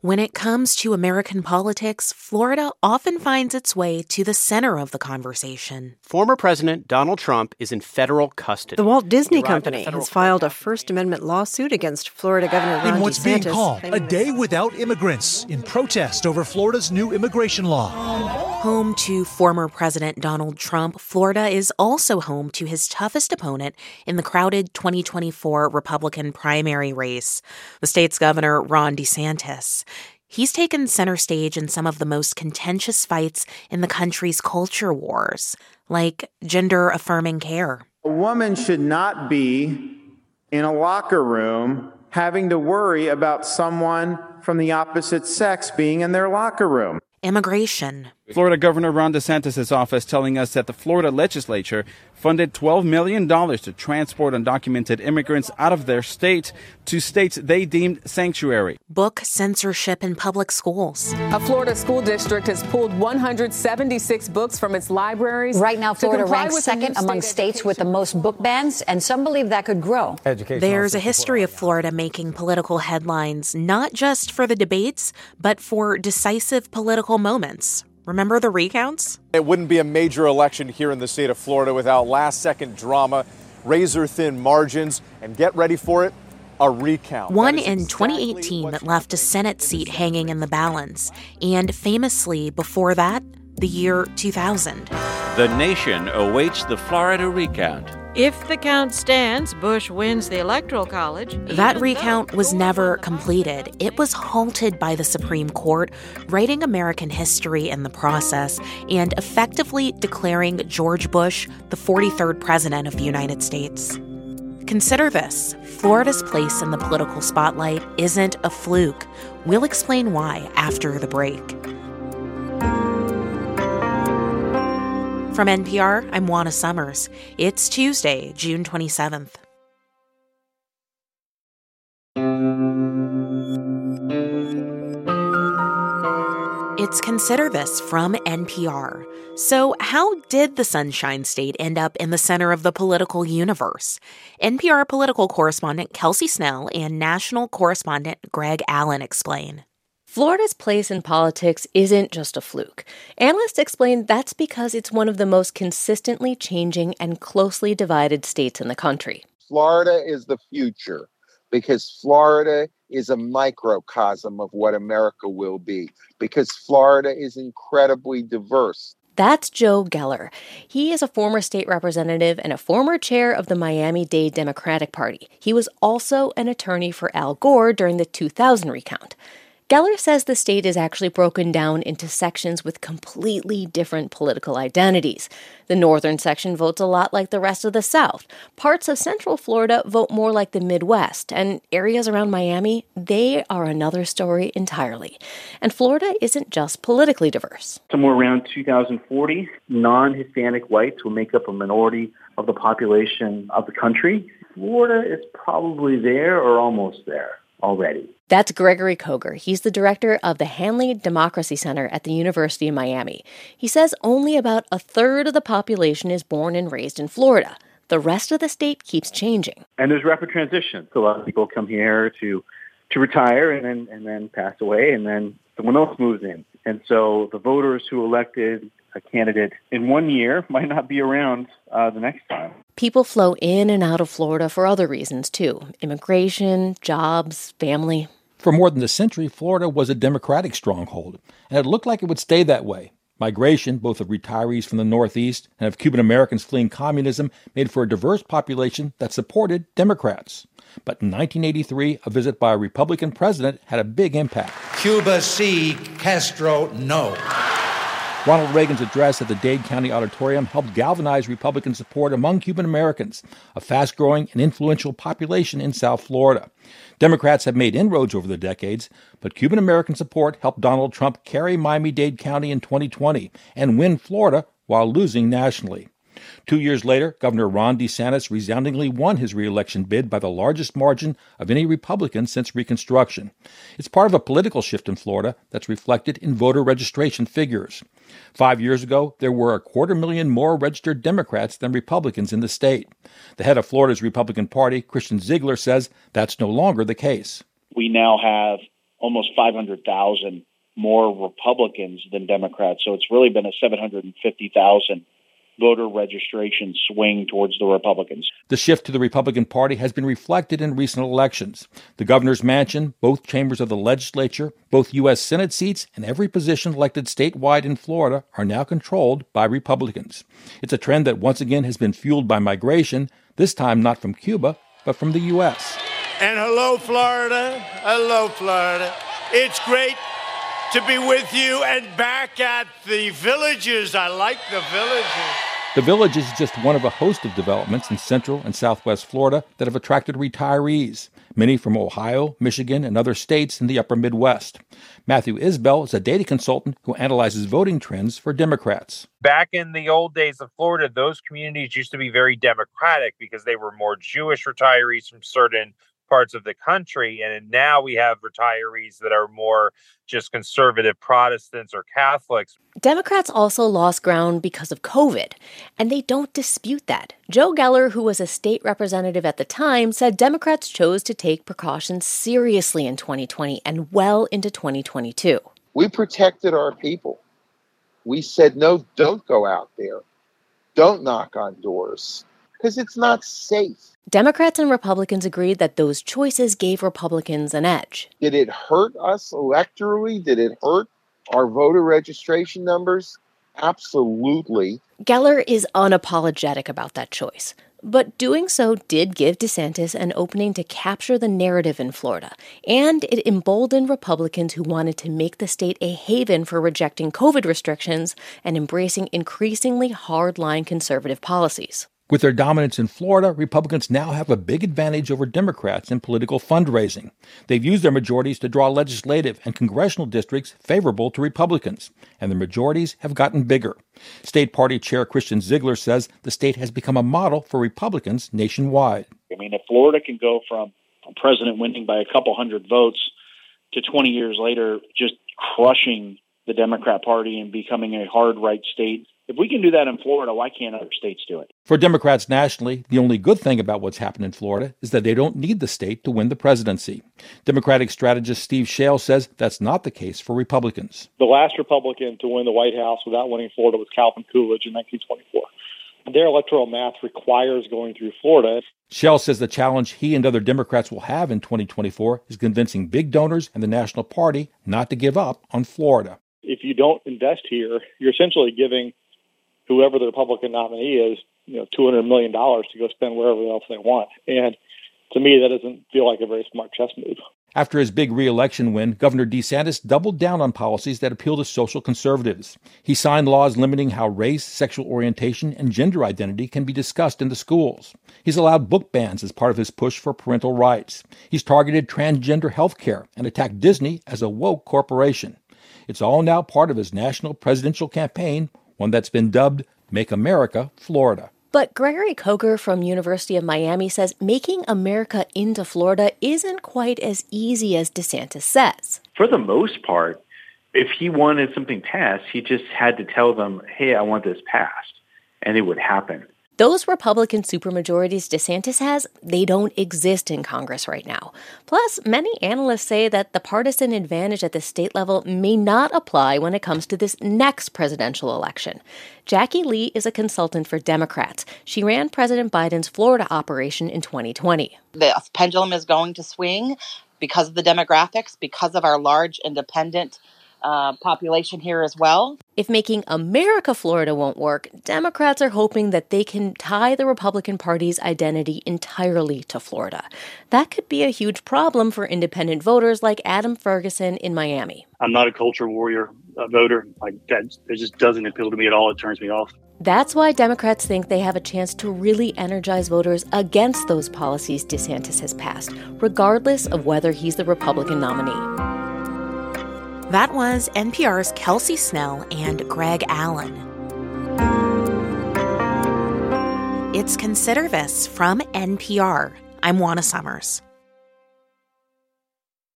When it comes to American politics, Florida often finds its way to the center of the conversation. Former President Donald Trump is in federal custody. The Walt Disney Company has filed a First Amendment lawsuit against Florida Governor Ron in what's DeSantis. being called a day without immigrants in protest over Florida's new immigration law. Home to former President Donald Trump, Florida is also home to his toughest opponent in the crowded 2024 Republican primary race, the state's governor, Ron DeSantis. He's taken center stage in some of the most contentious fights in the country's culture wars, like gender affirming care. A woman should not be in a locker room having to worry about someone from the opposite sex being in their locker room. Immigration. Florida Governor Ron DeSantis' office telling us that the Florida legislature funded $12 million to transport undocumented immigrants out of their state to states they deemed sanctuary. Book censorship in public schools. A Florida school district has pulled 176 books from its libraries. Right now, Florida ranks second among states with the most book bans, and some believe that could grow. There's a history of Florida making political headlines, not just for the debates, but for decisive political moments. Remember the recounts? It wouldn't be a major election here in the state of Florida without last second drama, razor thin margins, and get ready for it a recount. One in 2018 that left a Senate seat hanging in the balance, and famously before that, the year 2000. The nation awaits the Florida recount. If the count stands, Bush wins the Electoral College. That recount was never completed. It was halted by the Supreme Court, writing American history in the process and effectively declaring George Bush the 43rd President of the United States. Consider this Florida's place in the political spotlight isn't a fluke. We'll explain why after the break. From NPR, I'm Juana Summers. It's Tuesday, June 27th. It's Consider This from NPR. So, how did the Sunshine State end up in the center of the political universe? NPR political correspondent Kelsey Snell and national correspondent Greg Allen explain. Florida's place in politics isn't just a fluke. Analysts explain that's because it's one of the most consistently changing and closely divided states in the country. Florida is the future because Florida is a microcosm of what America will be, because Florida is incredibly diverse. That's Joe Geller. He is a former state representative and a former chair of the Miami Dade Democratic Party. He was also an attorney for Al Gore during the 2000 recount. Geller says the state is actually broken down into sections with completely different political identities. The northern section votes a lot like the rest of the South. Parts of central Florida vote more like the Midwest, and areas around Miami, they are another story entirely. And Florida isn't just politically diverse. Somewhere around 2040, non Hispanic whites will make up a minority of the population of the country. Florida is probably there or almost there already. That's Gregory Koger. He's the director of the Hanley Democracy Center at the University of Miami. He says only about a third of the population is born and raised in Florida. The rest of the state keeps changing. And there's rapid transition. So a lot of people come here to to retire and then and then pass away and then someone else moves in. And so the voters who elected a candidate in one year might not be around uh, the next time. People flow in and out of Florida for other reasons too immigration, jobs, family. For more than a century, Florida was a Democratic stronghold, and it looked like it would stay that way. Migration, both of retirees from the Northeast and of Cuban Americans fleeing communism, made for a diverse population that supported Democrats. But in 1983, a visit by a Republican president had a big impact. Cuba see, Castro no. Ronald Reagan's address at the Dade County Auditorium helped galvanize Republican support among Cuban Americans, a fast growing and influential population in South Florida. Democrats have made inroads over the decades, but Cuban American support helped Donald Trump carry Miami Dade County in 2020 and win Florida while losing nationally. Two years later, Governor Ron DeSantis resoundingly won his reelection bid by the largest margin of any Republican since Reconstruction. It's part of a political shift in Florida that's reflected in voter registration figures. Five years ago, there were a quarter million more registered Democrats than Republicans in the state. The head of Florida's Republican Party, Christian Ziegler, says that's no longer the case. We now have almost 500,000 more Republicans than Democrats. So it's really been a 750,000 voter registration swing towards the Republicans. The shift to the Republican Party has been reflected in recent elections. The governor's mansion, both chambers of the legislature, both U.S. Senate seats, and every position elected statewide in Florida are now controlled by Republicans. It's a trend that once again has been fueled by migration, this time not from Cuba, but from the U.S. And hello, Florida. Hello, Florida. It's great to be with you and back at the villages. I like the villages. The village is just one of a host of developments in central and southwest Florida that have attracted retirees, many from Ohio, Michigan, and other states in the upper Midwest. Matthew Isbell is a data consultant who analyzes voting trends for Democrats. Back in the old days of Florida, those communities used to be very Democratic because they were more Jewish retirees from certain parts of the country. And now we have retirees that are more just conservative Protestants or Catholics. Democrats also lost ground because of COVID, and they don't dispute that. Joe Geller, who was a state representative at the time, said Democrats chose to take precautions seriously in 2020 and well into 2022. We protected our people. We said, no, don't go out there. Don't knock on doors because it's not safe. Democrats and Republicans agreed that those choices gave Republicans an edge. Did it hurt us electorally? Did it hurt our voter registration numbers? Absolutely. Geller is unapologetic about that choice. But doing so did give DeSantis an opening to capture the narrative in Florida, and it emboldened Republicans who wanted to make the state a haven for rejecting COVID restrictions and embracing increasingly hardline conservative policies. With their dominance in Florida, Republicans now have a big advantage over Democrats in political fundraising. They've used their majorities to draw legislative and congressional districts favorable to Republicans, and their majorities have gotten bigger. State Party Chair Christian Ziegler says the state has become a model for Republicans nationwide. I mean, if Florida can go from a president winning by a couple hundred votes to 20 years later just crushing the Democrat Party and becoming a hard right state if we can do that in Florida, why can't other states do it? For Democrats nationally, the only good thing about what's happened in Florida is that they don't need the state to win the presidency. Democratic strategist Steve Schale says that's not the case for Republicans. The last Republican to win the White House without winning Florida was Calvin Coolidge in 1924. Their electoral math requires going through Florida. Schale says the challenge he and other Democrats will have in 2024 is convincing big donors and the National Party not to give up on Florida. If you don't invest here, you're essentially giving whoever the Republican nominee is, you know, two hundred million dollars to go spend wherever else they want. And to me, that doesn't feel like a very smart chess move. After his big reelection win, Governor DeSantis doubled down on policies that appeal to social conservatives. He signed laws limiting how race, sexual orientation, and gender identity can be discussed in the schools. He's allowed book bans as part of his push for parental rights. He's targeted transgender health care and attacked Disney as a woke corporation. It's all now part of his national presidential campaign one that's been dubbed Make America Florida. But Gregory Koger from University of Miami says making America into Florida isn't quite as easy as DeSantis says. For the most part, if he wanted something passed, he just had to tell them, "Hey, I want this passed," and it would happen. Those Republican supermajorities DeSantis has, they don't exist in Congress right now. Plus, many analysts say that the partisan advantage at the state level may not apply when it comes to this next presidential election. Jackie Lee is a consultant for Democrats. She ran President Biden's Florida operation in 2020. The pendulum is going to swing because of the demographics, because of our large independent uh, population here as well. If making America Florida won't work, Democrats are hoping that they can tie the Republican Party's identity entirely to Florida. That could be a huge problem for independent voters like Adam Ferguson in Miami. I'm not a culture warrior a voter. Like that, it just doesn't appeal to me at all. It turns me off. That's why Democrats think they have a chance to really energize voters against those policies DeSantis has passed, regardless of whether he's the Republican nominee. That was NPR's Kelsey Snell and Greg Allen. It's Consider This from NPR. I'm Juana Summers.